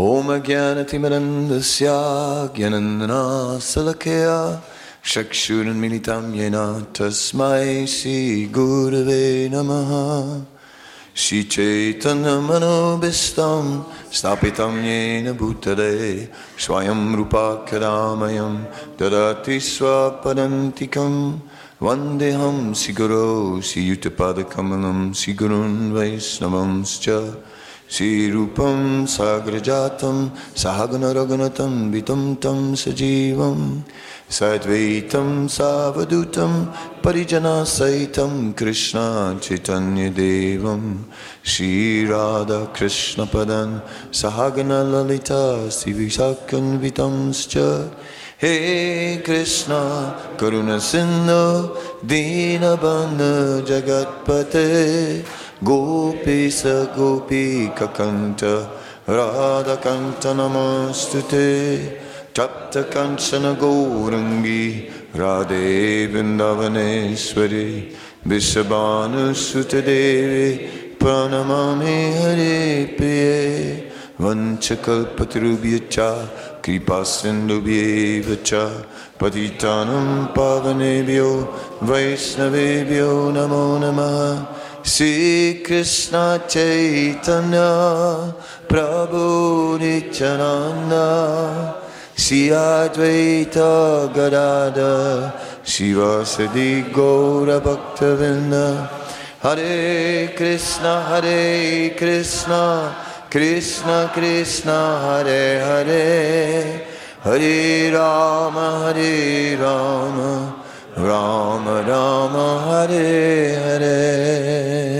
ॐ ज्ञानतिमरन्दस्य ज्ञानन्दनासलकया चक्षुरुन्मिलितं येन तस्मै श्रीगुरवे नमः श्रीचैतन्यमनोभिस्तं स्थापितं येन भूतले स्वयं रूपाख्यदामयं ददाति स्वपदन्तिकं वन्देऽहं श्रीगुरो श्रीयुतपादकमलं श्रीगुरुन् वैष्णवंश्च श्रीरूपं साग्रजातं सागनरगुणतं वितं तं सजीवं सद्वैतं सावधूतं परिजनासहितं कृष्णाचैतन्यदेवं श्रीराधाकृष्णपदं सागनललिता श्रीविशाखन्वितंश्च हे कृष्ण, करुणसिन्धो, दीनबन्धु जगत्पते गोपीस गोपीककण्ठ राधकण्ठ नमस्तु ते तप्तकञ्चन गौरङ्गी राधे वृन्दावनेश्वरी विश्वभानुसुतदेवे प्रणमामि हरे प्रिये वञ्चकल्पतरुभ्यश्च कृपासिन्धुभ्येव च पतितानं पावनेभ्यो वैष्णवेभ्यो नमो नमः Krishna Chaitanya Prabhu Nityananda Sri Advaita Gadada Sivasadi Gaura Bhaktavinda Hare Krishna Hare Krishna Krishna Krishna Hare Hare Hare Rama Hare Rama Ram Ram Hare Hare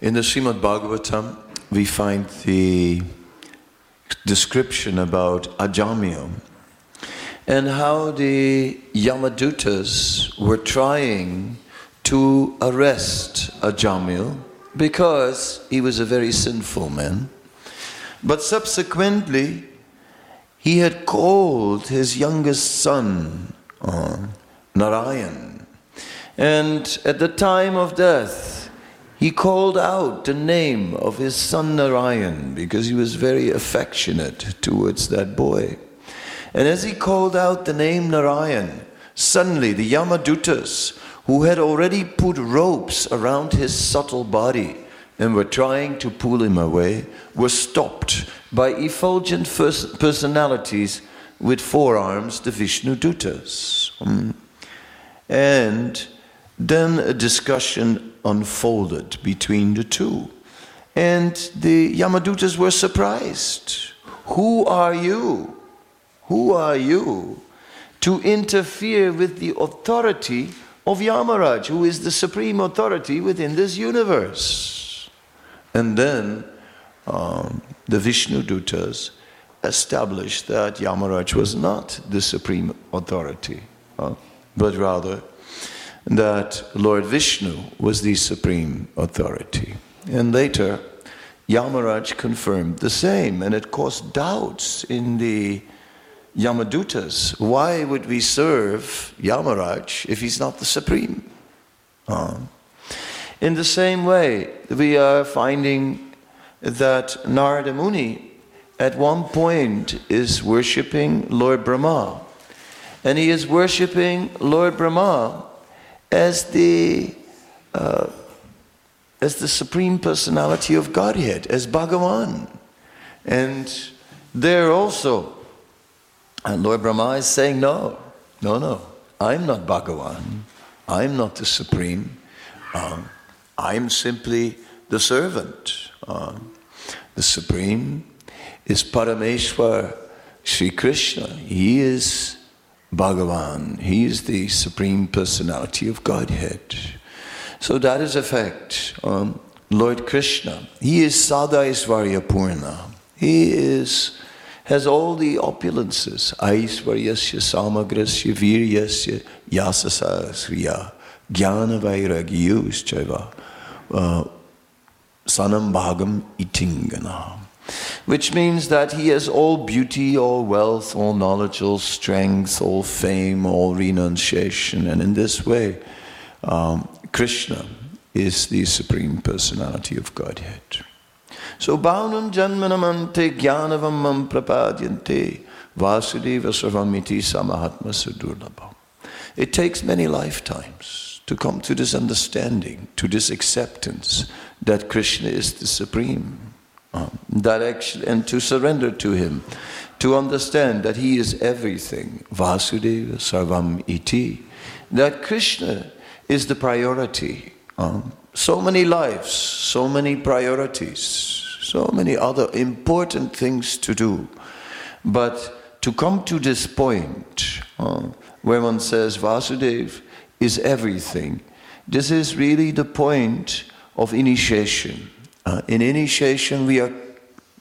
In the Srimad Bhagavatam we find the description about Ajamil and how the Yamadutas were trying to arrest Ajamil because he was a very sinful man. But subsequently, he had called his youngest son, uh, Narayan. And at the time of death, he called out the name of his son Narayan because he was very affectionate towards that boy. And as he called out the name Narayan, suddenly the Yamadutas, who had already put ropes around his subtle body and were trying to pull him away, were stopped by effulgent personalities with forearms, arms, the Vishnu Dutas. Mm. And then a discussion unfolded between the two. And the Yamadutas were surprised. Who are you? Who are you to interfere with the authority of Yamaraj, who is the supreme authority within this universe? And then um, the Vishnu Dutas established that Yamaraj was not the supreme authority, uh, but rather that Lord Vishnu was the supreme authority. And later, Yamaraj confirmed the same, and it caused doubts in the Yamadutas. Why would we serve Yamaraj if he's not the supreme? Uh, in the same way, we are finding that Narada Muni at one point is worshipping Lord Brahma. And he is worshipping Lord Brahma as the, uh, as the supreme personality of Godhead, as Bhagavan. And there also, and Lord Brahma is saying, no, no, no, I'm not Bhagavan. I'm not the supreme. Um, I'm simply the servant. Um, the supreme is Parameshwar Sri Krishna. He is Bhagavan. He is the supreme personality of Godhead. So that is a fact. Um, Lord Krishna, he is Sadaisvarya Purna. He is has all the opulences. Aisvaryasya samagrasya viryasya yasasa sriya jnana vairagyuschaiva uh, sanam bhagam itingana which means that he has all beauty, all wealth, all knowledge, all strength, all fame, all renunciation. And in this way, um, Krishna is the Supreme Personality of Godhead. So Bhaunam Janmanamante Jnanavamam Prapadyante Vasudeva Sarvamiti Samahatma Sudurlabha. It takes many lifetimes to come to this understanding, to this acceptance that Krishna is the Supreme. Um, actually, and to surrender to Him, to understand that He is everything, Vasudeva Sarvam Iti, that Krishna is the priority. Um, so many lives, so many priorities, so many other important things to do. But to come to this point uh, where one says Vasudev is everything, this is really the point of initiation. Uh, in initiation, we are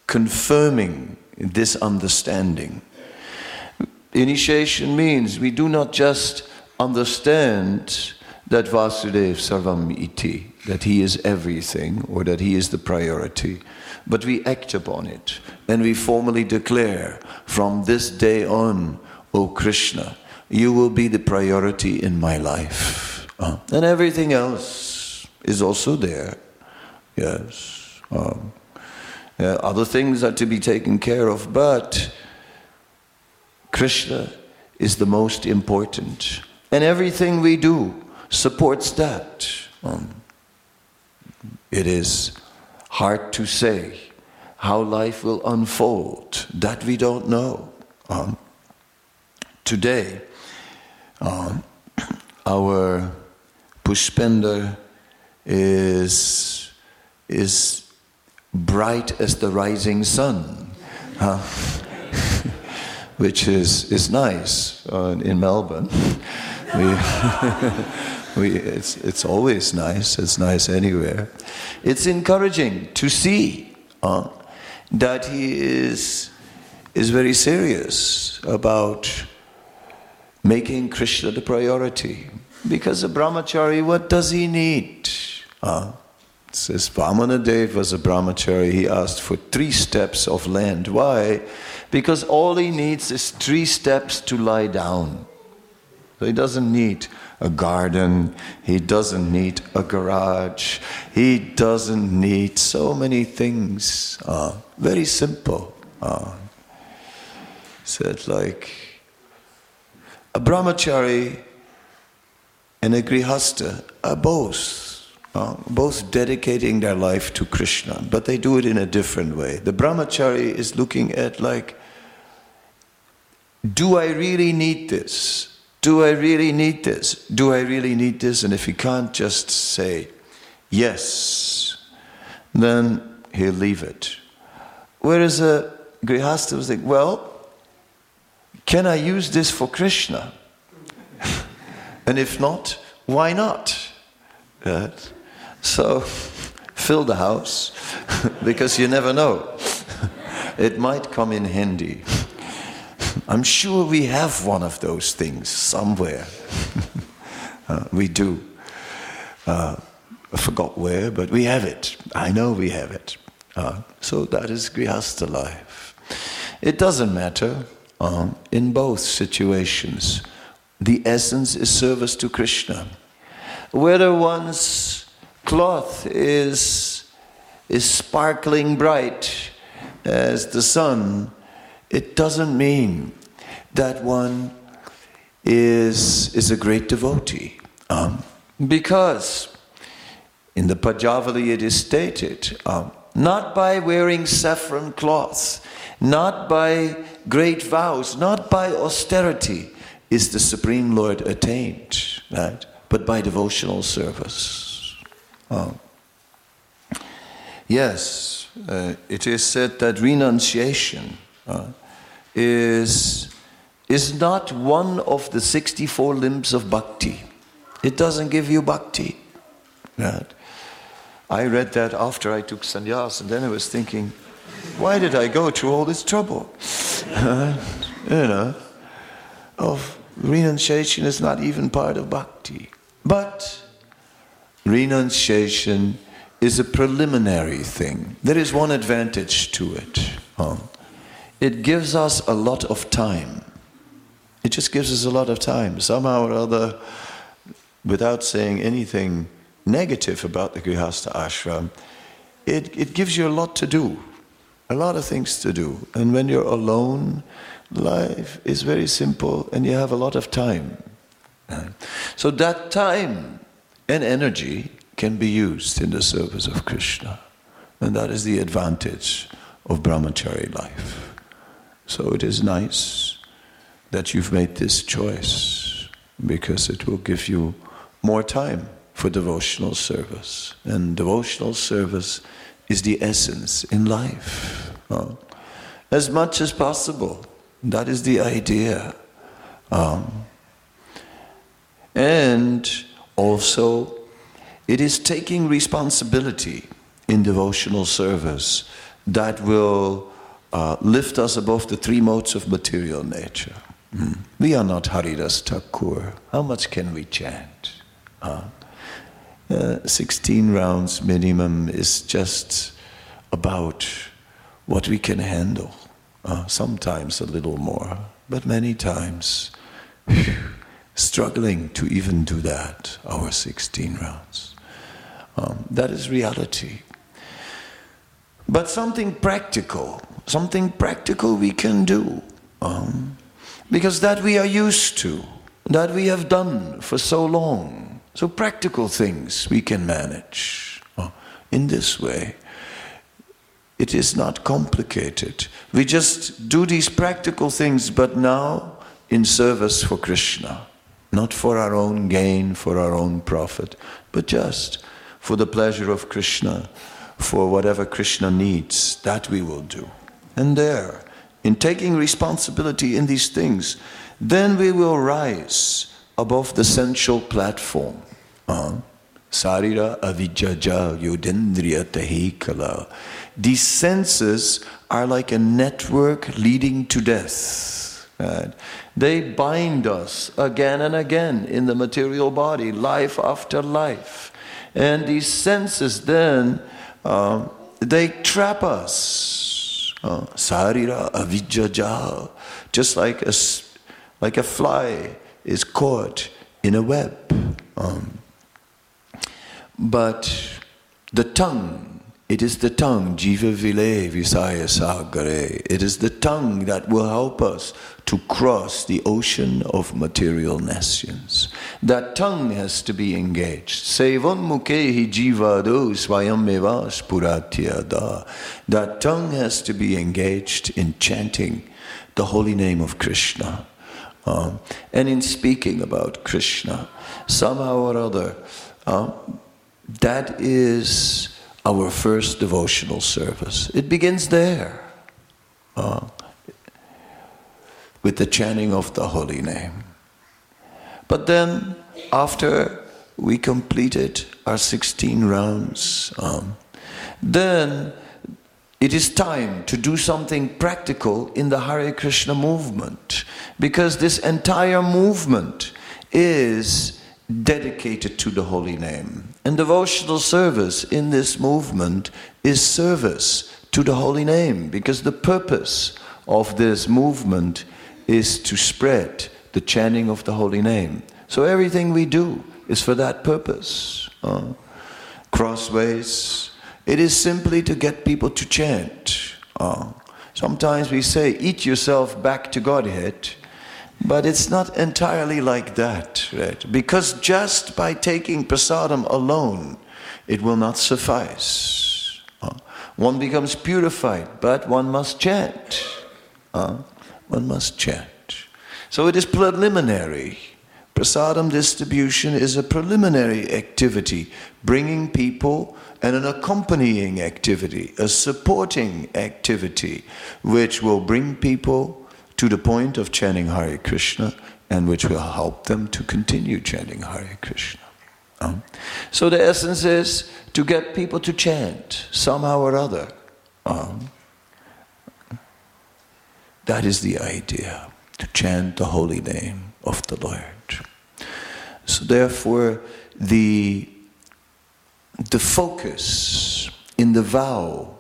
confirming this understanding. Initiation means we do not just understand that Vasudev Sarvam Iti, that he is everything or that he is the priority, but we act upon it and we formally declare from this day on, O Krishna, you will be the priority in my life. Uh, and everything else is also there. Yes. Um, yeah, other things are to be taken care of, but Krishna is the most important. And everything we do supports that. Um, it is hard to say how life will unfold. That we don't know. Um, today, um, our Pushpender is, is bright as the rising sun, uh, which is, is nice uh, in Melbourne. We we, it's, it's always nice, it's nice anywhere. It's encouraging to see uh, that he is, is very serious about making Krishna the priority. Because a brahmachari, what does he need? Uh, says Vamanadev was a brahmachari, he asked for three steps of land. Why? Because all he needs is three steps to lie down. So he doesn't need a garden, he doesn't need a garage, he doesn't need so many things. Uh, very simple. Uh, said like a brahmachari and a grihasta are both uh, both dedicating their life to Krishna, but they do it in a different way. The brahmachari is looking at like, do I really need this? Do I really need this? Do I really need this? And if he can't just say yes, then he'll leave it. Whereas a Grihastha was like, well, can I use this for Krishna? and if not, why not? Right? So fill the house because you never know. it might come in handy. I'm sure we have one of those things somewhere. uh, we do. Uh, I forgot where, but we have it. I know we have it. Uh, so that is Grihastha life. It doesn't matter um, in both situations. The essence is service to Krishna. Whether one's cloth is, is sparkling bright as the sun, it doesn't mean that one is, is a great devotee. Um, because in the Padyavali it is stated, um, not by wearing saffron cloths, not by great vows, not by austerity is the Supreme Lord attained, right? But by devotional service. Um, yes, uh, it is said that renunciation uh, is, is not one of the 64 limbs of bhakti. It doesn't give you bhakti. Right? I read that after I took sannyas, and then I was thinking, why did I go through all this trouble? Uh, you know, of renunciation is not even part of bhakti. But renunciation is a preliminary thing. There is one advantage to it. Um, it gives us a lot of time. It just gives us a lot of time. Somehow or other, without saying anything negative about the Grihastha ashram, it, it gives you a lot to do, a lot of things to do. And when you're alone, life is very simple and you have a lot of time. Uh, so that time and energy can be used in the service of Krishna. And that is the advantage of brahmachari life. So it is nice that you've made this choice because it will give you more time for devotional service. And devotional service is the essence in life. As much as possible. That is the idea. Um, and also, it is taking responsibility in devotional service that will uh, lift us above the three modes of material nature. Mm. We are not Haridas Thakur. How much can we chant? Uh, uh, 16 rounds minimum is just about what we can handle. Uh, sometimes a little more, but many times struggling to even do that, our 16 rounds. Um, that is reality. But something practical, something practical we can do. Um, because that we are used to, that we have done for so long. So practical things we can manage uh, in this way. It is not complicated. We just do these practical things, but now in service for Krishna. Not for our own gain, for our own profit, but just for the pleasure of Krishna, for whatever Krishna needs, that we will do. And there, in taking responsibility in these things, then we will rise above the sensual platform. Uh, Sarira avijaja yudendriya tahikala. These senses are like a network leading to death. Right? They bind us again and again in the material body, life after life. And these senses then, uh, they trap us. Uh, sarira avijaja. Just like a, like a fly is caught in a web. Um, but the tongue it is the tongue, jiva vile visaya sagare. It is the tongue that will help us to cross the ocean of material nescience. That tongue has to be engaged. Sevan mukehi jivado swayamevas puratyada. That tongue has to be engaged in chanting the holy name of Krishna. Um, and in speaking about Krishna, somehow or other, uh, that is our first devotional service. It begins there uh, with the chanting of the holy name. But then, after we completed our 16 rounds, um, then it is time to do something practical in the Hare Krishna movement because this entire movement is dedicated to the holy name. And devotional service in this movement is service to the holy name because the purpose of this movement is to spread the chanting of the holy name. So everything we do is for that purpose. Uh, crossways, it is simply to get people to chant. Uh, sometimes we say, eat yourself back to Godhead. But it's not entirely like that, right? Because just by taking prasadam alone, it will not suffice. Uh, one becomes purified, but one must chant. Uh, one must chant. So it is preliminary. Prasadam distribution is a preliminary activity, bringing people and an accompanying activity, a supporting activity, which will bring people to the point of chanting Hare Krishna and which will help them to continue chanting Hare Krishna. Um, so the essence is to get people to chant somehow or other. Um, that is the idea, to chant the holy name of the Lord. So therefore, the, the focus in the vow,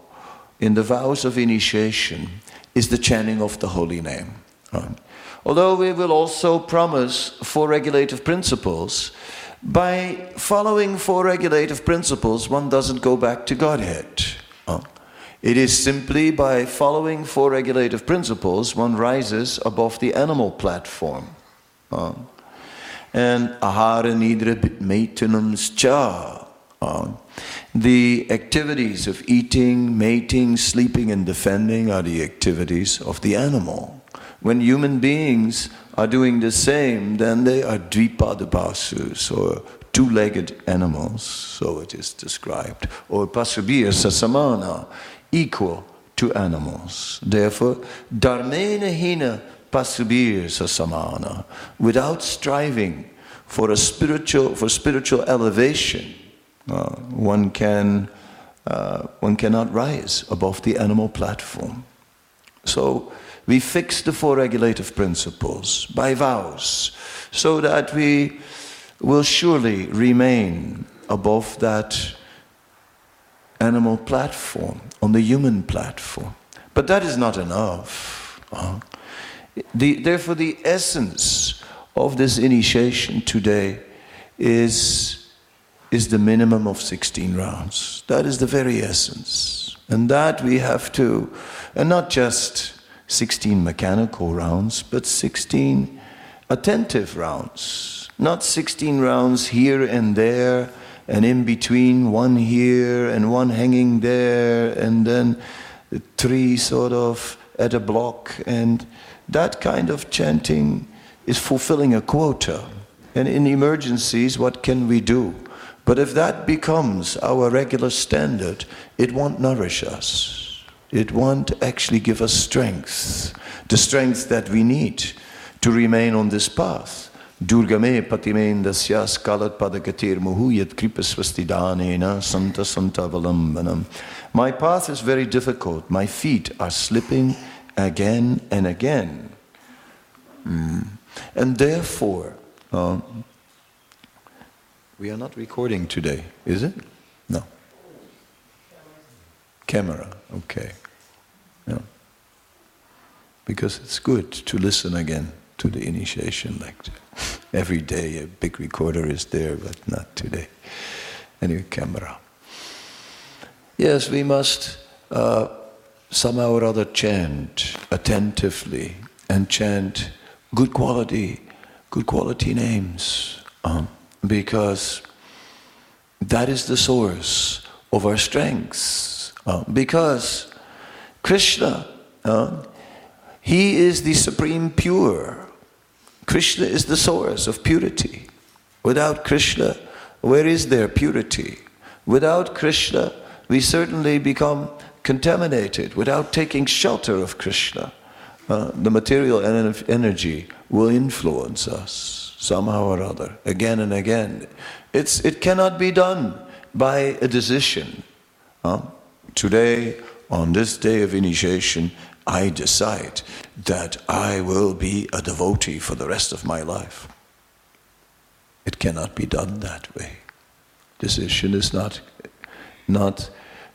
in the vows of initiation, is the chanting of the holy name. Right? Although we will also promise four regulative principles, By following four regulative principles, one doesn't go back to Godhead. It is simply by following four regulative principles one rises above the animal platform. And ahara nidra maintenance cha. The activities of eating, mating, sleeping, and defending are the activities of the animal. When human beings are doing the same, then they are dvipadapasus, or two-legged animals, so it is described, or pasubir sasamana, equal to animals. Therefore, dharmena hina pasubir sasamana, without striving for a spiritual, for spiritual elevation, uh, one can, uh, one cannot rise above the animal platform. So, we fix the four regulative principles by vows so that we will surely remain above that animal platform, on the human platform. But that is not enough. Uh, the, therefore, the essence of this initiation today is, is the minimum of 16 rounds. That is the very essence. And that we have to, and not just 16 mechanical rounds, but 16 attentive rounds. Not 16 rounds here and there, and in between one here and one hanging there, and then three sort of at a block. And that kind of chanting is fulfilling a quota. And in emergencies, what can we do? But if that becomes our regular standard, it won't nourish us. It won't actually give us strength, the strength that we need to remain on this path. Durgame patimen dasyas kalat padagatir muhuyat kripasvastidanena santa santa valambanam. My path is very difficult. My feet are slipping again and again. Mm. And therefore, uh, we are not recording today, is it? No. Camera, okay. Yeah. Because it's good to listen again to the initiation lecture. Every day a big recorder is there, but not today. Anyway, camera. Yes, we must uh, somehow or other chant attentively and chant good quality, good quality names, um, because that is the source of our strengths. Uh, because Krishna, uh, he is the supreme pure. Krishna is the source of purity. Without Krishna, where is there purity? Without Krishna, we certainly become contaminated. Without taking shelter of Krishna, uh, the material energy will influence us somehow or other, again and again. It's, it cannot be done by a decision. Uh, today, on this day of initiation, I decide that I will be a devotee for the rest of my life. It cannot be done that way. Decision is not, not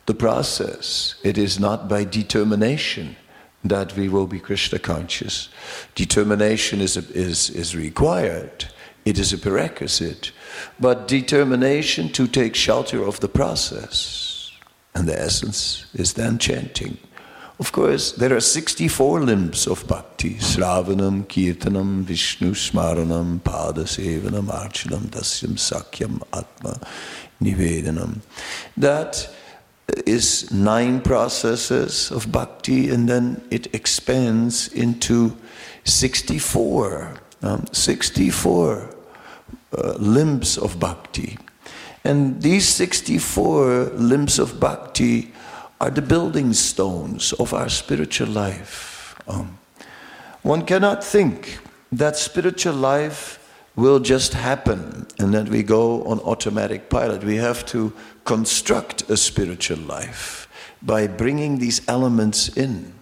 the process. It is not by determination that we will be Krishna conscious. Determination is, is, is required. It is a prerequisite. But determination to take shelter of the process and the essence is then chanting. Of course, there are 64 limbs of bhakti Sravanam, Kirtanam, Vishnu, Smaranam, Padasevanam, Archanam, Dasyam, Sakyam, Atma, Nivedanam. That is nine processes of bhakti, and then it expands into 64, um, 64 uh, limbs of bhakti. And these 64 limbs of bhakti are the building stones of our spiritual life. Um, one cannot think that spiritual life will just happen and that we go on automatic pilot. We have to construct a spiritual life by bringing these elements in.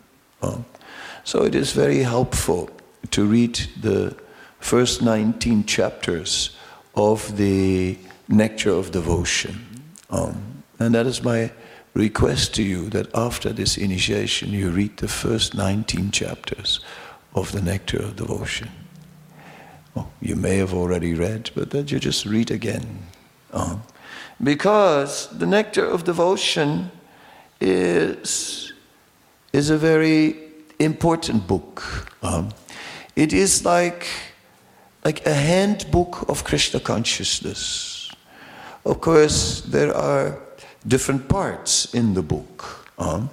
So it is very helpful to read the first 19 chapters of the nectar of devotion. Um, and that is my request to you that after this initiation you read the first 19 chapters of the nectar of devotion. You may have already read, but that you just read again. Uh, because the nectar of devotion is, is a very important book. Um, it is like, like a handbook of Krishna consciousness. Of course, there are different parts in the book. Um,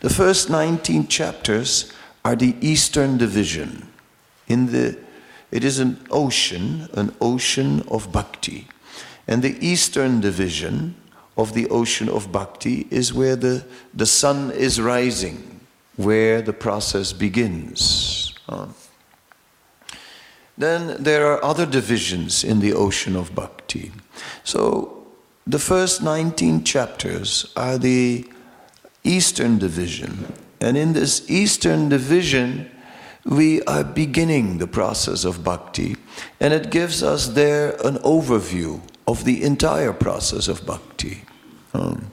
the first 19 chapters are the Eastern Division. In the, it is an ocean, an ocean of bhakti. And the Eastern Division of the ocean of bhakti is where the, the sun is rising, where the process begins. Then there are other divisions in the ocean of bhakti. So the first 19 chapters are the Eastern Division. And in this Eastern Division, we are beginning the process of bhakti, and it gives us there an overview of the entire process of bhakti. Um,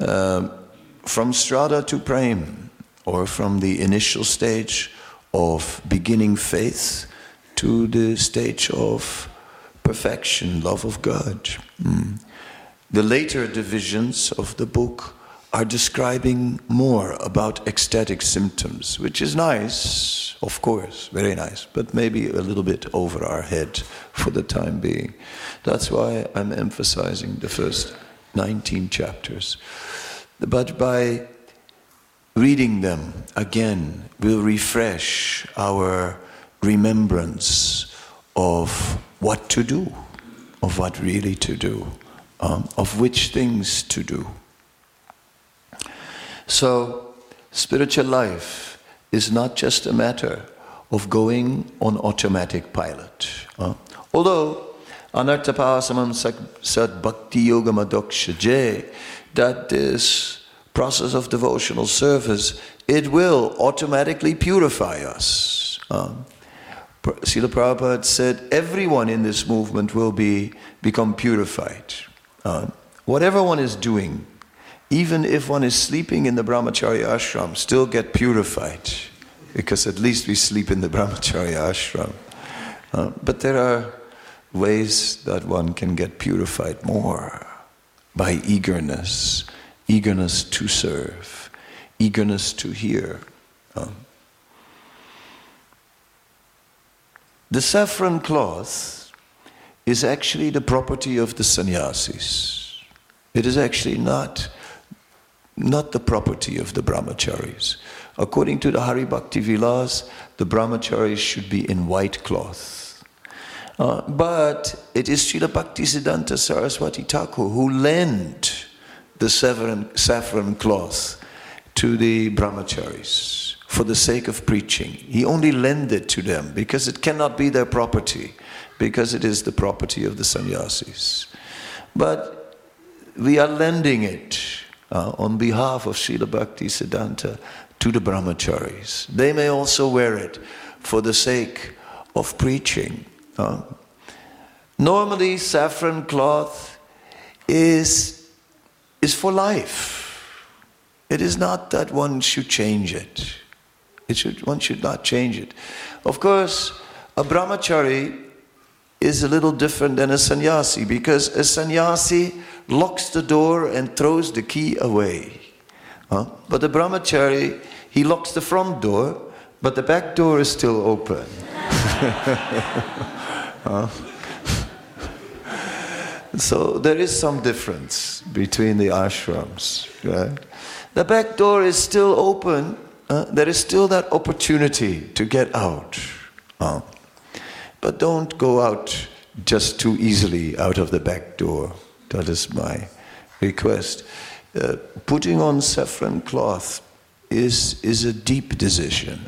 uh, from Shraddha to Prem, or from the initial stage of beginning faith to the stage of perfection, love of God. Mm. The later divisions of the book are describing more about ecstatic symptoms, which is nice, of course, very nice, but maybe a little bit over our head for the time being. That's why I'm emphasizing the first 19 chapters. But by reading them again, we'll refresh our remembrance of what to do, of what really to do, um, of which things to do. So, spiritual life is not just a matter of going on automatic pilot. Uh, although, anartapasamam sat bhakti yoga madokshaje, that this process of devotional service, it will automatically purify us. Um, Srila Prabhupada said, everyone in this movement will be become purified. Uh, whatever one is doing, even if one is sleeping in the brahmacharya ashram, still get purified, because at least we sleep in the brahmacharya ashram. Uh, but there are ways that one can get purified more by eagerness, eagerness to serve, eagerness to hear. Um, the saffron cloth is actually the property of the sannyasis. It is actually not not the property of the brahmacharis. According to the Hari Bhakti Vilas, the brahmacharis should be in white cloth. Uh, but it is Srila Bhakti Siddhanta Saraswati Thakur who lent the saffron cloth to the brahmacharis for the sake of preaching. He only lent it to them because it cannot be their property, because it is the property of the sannyasis. But we are lending it uh, on behalf of Srila Bhakti Siddhanta to the brahmacharis. They may also wear it for the sake of preaching. Uh, normally, saffron cloth is, is for life. It is not that one should change it. it should, one should not change it. Of course, a brahmachari is a little different than a sannyasi because a sannyasi locks the door and throws the key away. Huh? But the brahmachari, he locks the front door, but the back door is still open. huh? so there is some difference between the ashrams. Right? The back door is still open. Uh, there is still that opportunity to get out. But don't go out just too easily out of the back door. That is my request. Uh, putting on saffron cloth is, is a deep decision.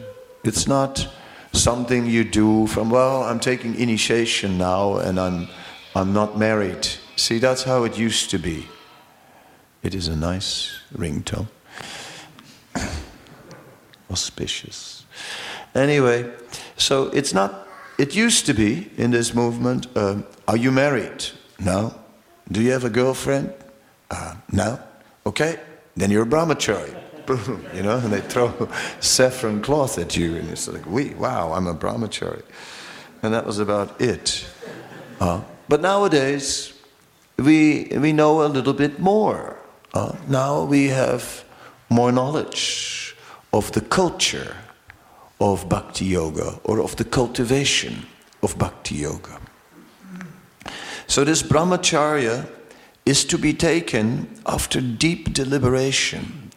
It's not something you do from, well, I'm taking initiation now and I'm, I'm not married. See, that's how it used to be. It is a nice ringtone. Auspicious. Anyway, so it's not, it used to be in this movement, um, are you married? No. Do you have a girlfriend? Uh, no. Okay, then you're a brahmachari. Boom, you know, and they throw saffron cloth at you, and it's like, we, wow, I'm a brahmachari. and that was about it. Uh, but nowadays, we, we know a little bit more. Uh, now we have more knowledge of the culture of bhakti yoga or of the cultivation of bhakti yoga. So, this brahmacharya is to be taken after deep deliberation.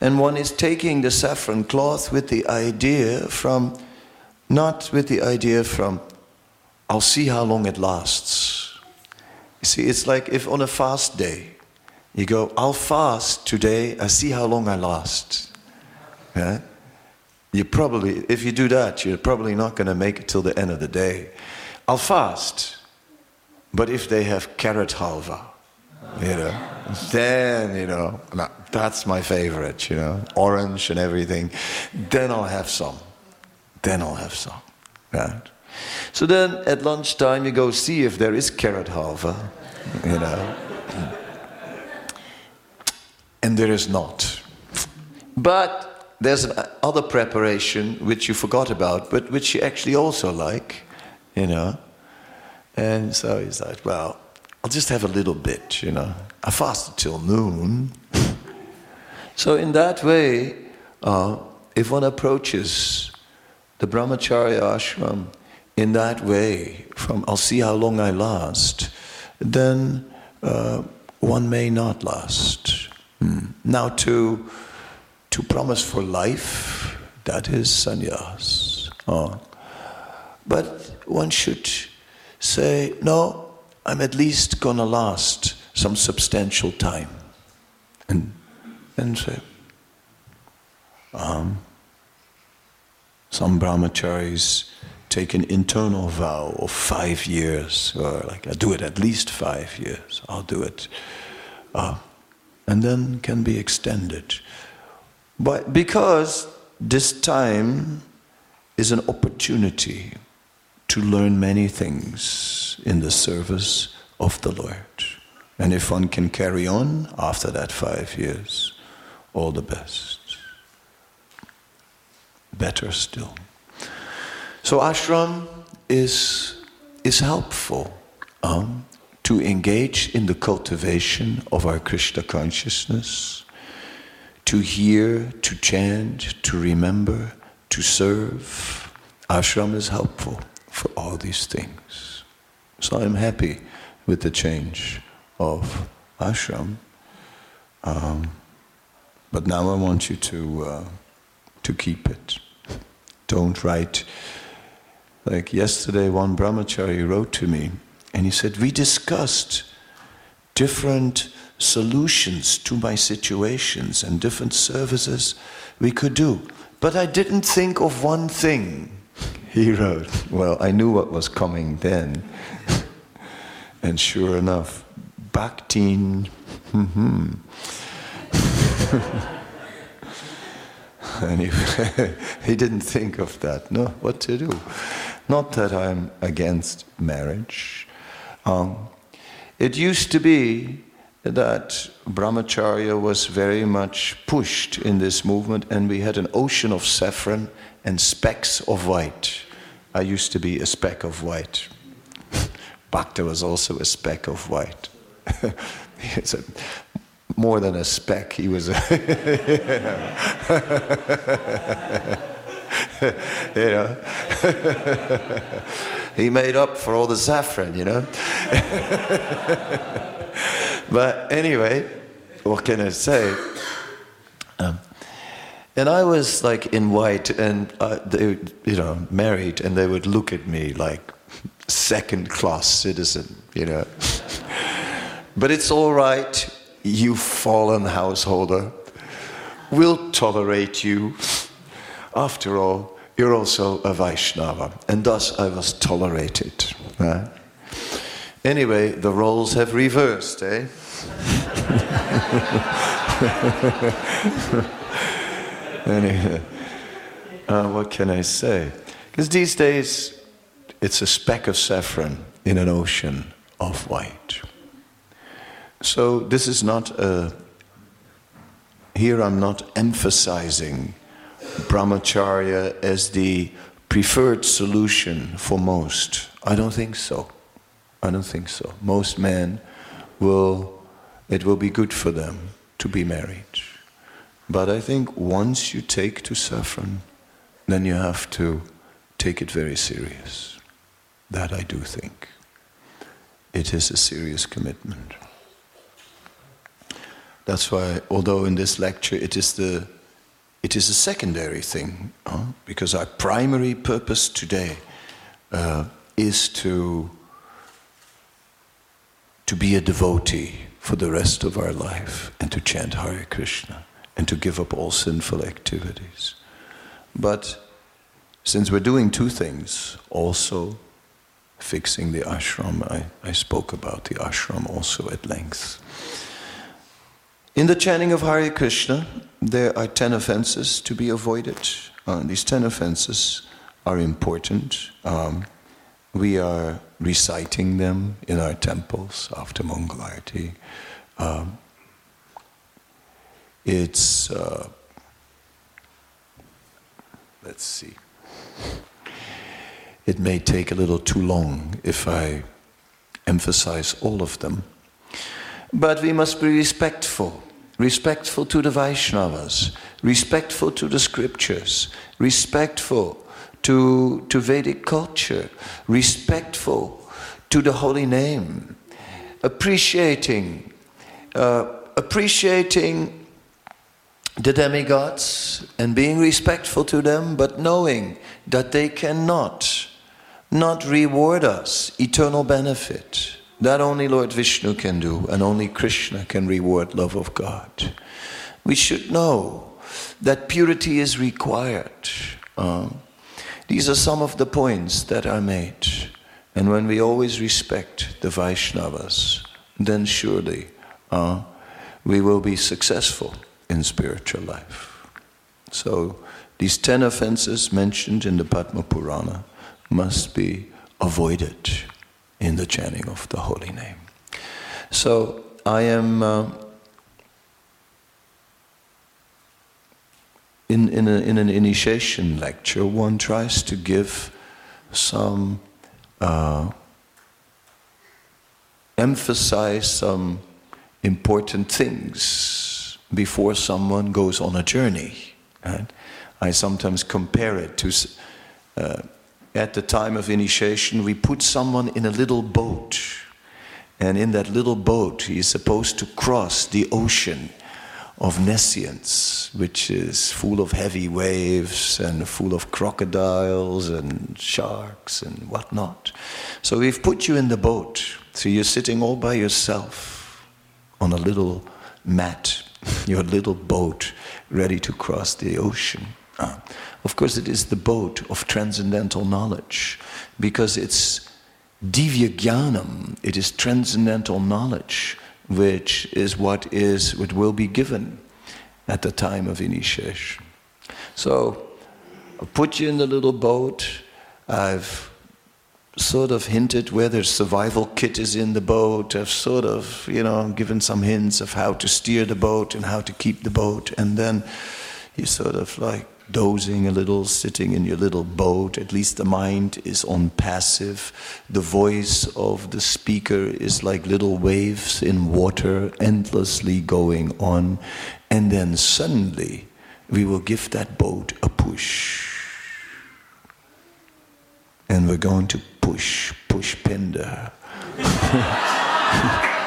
And one is taking the saffron cloth with the idea from, not with the idea from, I'll see how long it lasts. You see, it's like if on a fast day, you go, I'll fast today, I see how long I last. Yeah? You probably, if you do that, you're probably not going to make it till the end of the day. I'll fast. But if they have carrot halva, you know, then, you know, that's my favorite, you know, orange and everything, then I'll have some. Then I'll have some. Right? So then at lunchtime you go see if there is carrot halva, you know. and there is not. But there's uh, other preparation which you forgot about, but which you actually also like, you know. And so he's like, well, I'll just have a little bit, you know. I fasted till noon. so in that way, uh, if one approaches the brahmacharya ashram in that way, from I'll see how long I last, then uh, one may not last. Hmm. Now to to promise for life, that is sannyas. Oh. But one should say, no, I'm at least gonna last some substantial time. And then say, um, some brahmacharis take an internal vow of five years, or like, I'll do it at least five years, I'll do it. Uh, and then can be extended. But because this time is an opportunity to learn many things in the service of the Lord. And if one can carry on after that five years, all the best. Better still. So ashram is, is helpful um, to engage in the cultivation of our Krishna consciousness, to hear, to chant, to remember, to serve. Ashram is helpful for all these things. So I'm happy with the change of ashram. Um, but now I want you to uh, to keep it. Don't write. Like yesterday, one brahmachari wrote to me, and he said, "We discussed different solutions to my situations and different services we could do, but I didn't think of one thing." He wrote, Well, I knew what was coming then. and sure enough, Bhaktin. Mm-hmm. and he, he didn't think of that, no, what to do. Not that I'm against marriage. Um, it used to be that brahmacharya was very much pushed in this movement, and we had an ocean of saffron and specks of white. I used to be a speck of white. Bhakta was also a speck of white. A, more than a speck, he was a. you know. he made up for all the saffron, you know. but anyway, what can I say? Um, and I was like in white, and uh, they, you know, married, and they would look at me like second class citizen, you know. but it's all right, you fallen householder. We'll tolerate you. After all, you're also a Vaishnava, and thus I was tolerated. Right? Anyway, the roles have reversed, eh? Anyway, uh, what can I say? Because these days, it's a speck of saffron in an ocean of white. So this is not a. Here I'm not emphasizing brahmacharya as the preferred solution for most. I don't think so. I don't think so. Most men will, it will be good for them to be married. But I think once you take to saffron, then you have to take it very serious. That I do think. It is a serious commitment. That's why, although in this lecture it is the it is a secondary thing, huh? because our primary purpose today uh, is to to be a devotee for the rest of our life and to chant Hare Krishna and to give up all sinful activities. But since we're doing two things, also fixing the ashram, I, I spoke about the ashram also at length. In the chanting of Hare Krishna, there are ten offenses to be avoided. Uh, these ten offenses are important. Um, we are reciting them in our temples after Mangalarti. Um, it's, uh, let's see, it may take a little too long if I emphasize all of them. But we must be respectful respectful to the Vaishnavas, respectful to the scriptures, respectful to, to Vedic culture, respectful to the holy name, appreciating, uh, appreciating the demigods and being respectful to them, but knowing that they cannot not reward us eternal benefit that only Lord Vishnu can do, and only Krishna can reward love of God. We should know that purity is required. Uh, these are some of the points that are made. And when we always respect the Vaishnavas, then surely uh, we will be successful in spiritual life. So, these ten offenses mentioned in the Padma Purana must be avoided in the chanting of the holy name. So I am uh, in, in, a, in, an initiation lecture, one tries to give some, uh, emphasize some important things before someone goes on a journey. Right? I sometimes compare it to. Uh, at the time of initiation, we put someone in a little boat. And in that little boat, he is supposed to cross the ocean of nescience, which is full of heavy waves and full of crocodiles and sharks and whatnot. So we've put you in the boat. So you're sitting all by yourself on a little mat, your little boat, ready to cross the ocean. Uh, of course, it is the boat of transcendental knowledge because it's divya it is transcendental knowledge, which is what is what will be given at the time of initiation. So, I'll put you in the little boat. I've sort of hinted where the survival kit is in the boat. I've sort of, you know, given some hints of how to steer the boat and how to keep the boat. And then you sort of like dozing a little, sitting in your little boat. At least the mind is on passive. The voice of the speaker is like little waves in water, endlessly going on. And then suddenly, we will give that boat a push. And we're going to push, push Pinder.